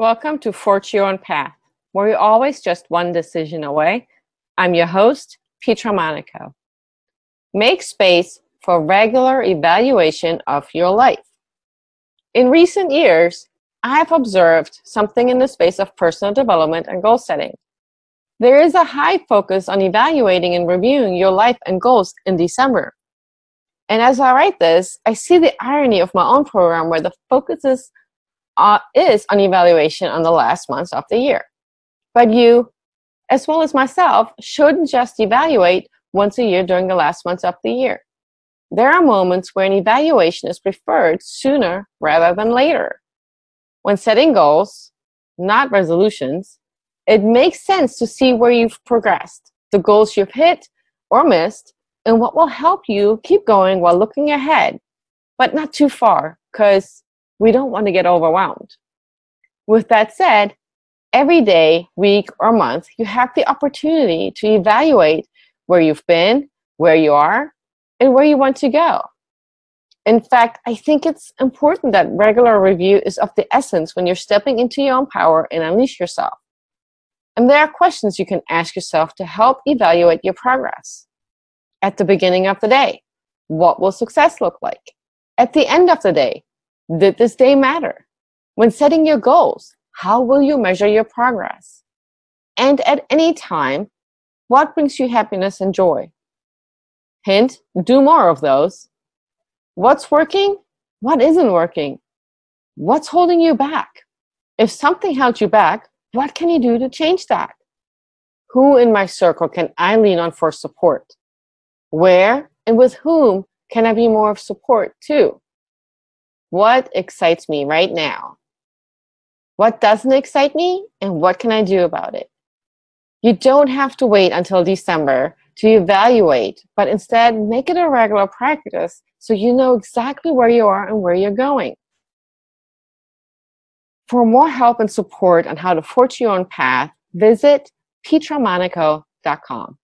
Welcome to Forge Your Own Path, where you're always just one decision away. I'm your host, Petra Monaco. Make space for regular evaluation of your life. In recent years, I have observed something in the space of personal development and goal setting. There is a high focus on evaluating and reviewing your life and goals in December. And as I write this, I see the irony of my own program where the focus is uh, is an evaluation on the last months of the year. But you, as well as myself, shouldn't just evaluate once a year during the last months of the year. There are moments where an evaluation is preferred sooner rather than later. When setting goals, not resolutions, it makes sense to see where you've progressed, the goals you've hit or missed, and what will help you keep going while looking ahead, but not too far, because we don't want to get overwhelmed. With that said, every day, week, or month, you have the opportunity to evaluate where you've been, where you are, and where you want to go. In fact, I think it's important that regular review is of the essence when you're stepping into your own power and unleash yourself. And there are questions you can ask yourself to help evaluate your progress. At the beginning of the day, what will success look like? At the end of the day, did this day matter? When setting your goals, how will you measure your progress? And at any time, what brings you happiness and joy? Hint, do more of those. What's working? What isn't working? What's holding you back? If something held you back, what can you do to change that? Who in my circle can I lean on for support? Where and with whom can I be more of support to? What excites me right now? What doesn't excite me? And what can I do about it? You don't have to wait until December to evaluate, but instead make it a regular practice so you know exactly where you are and where you're going. For more help and support on how to forge your own path, visit petramonaco.com.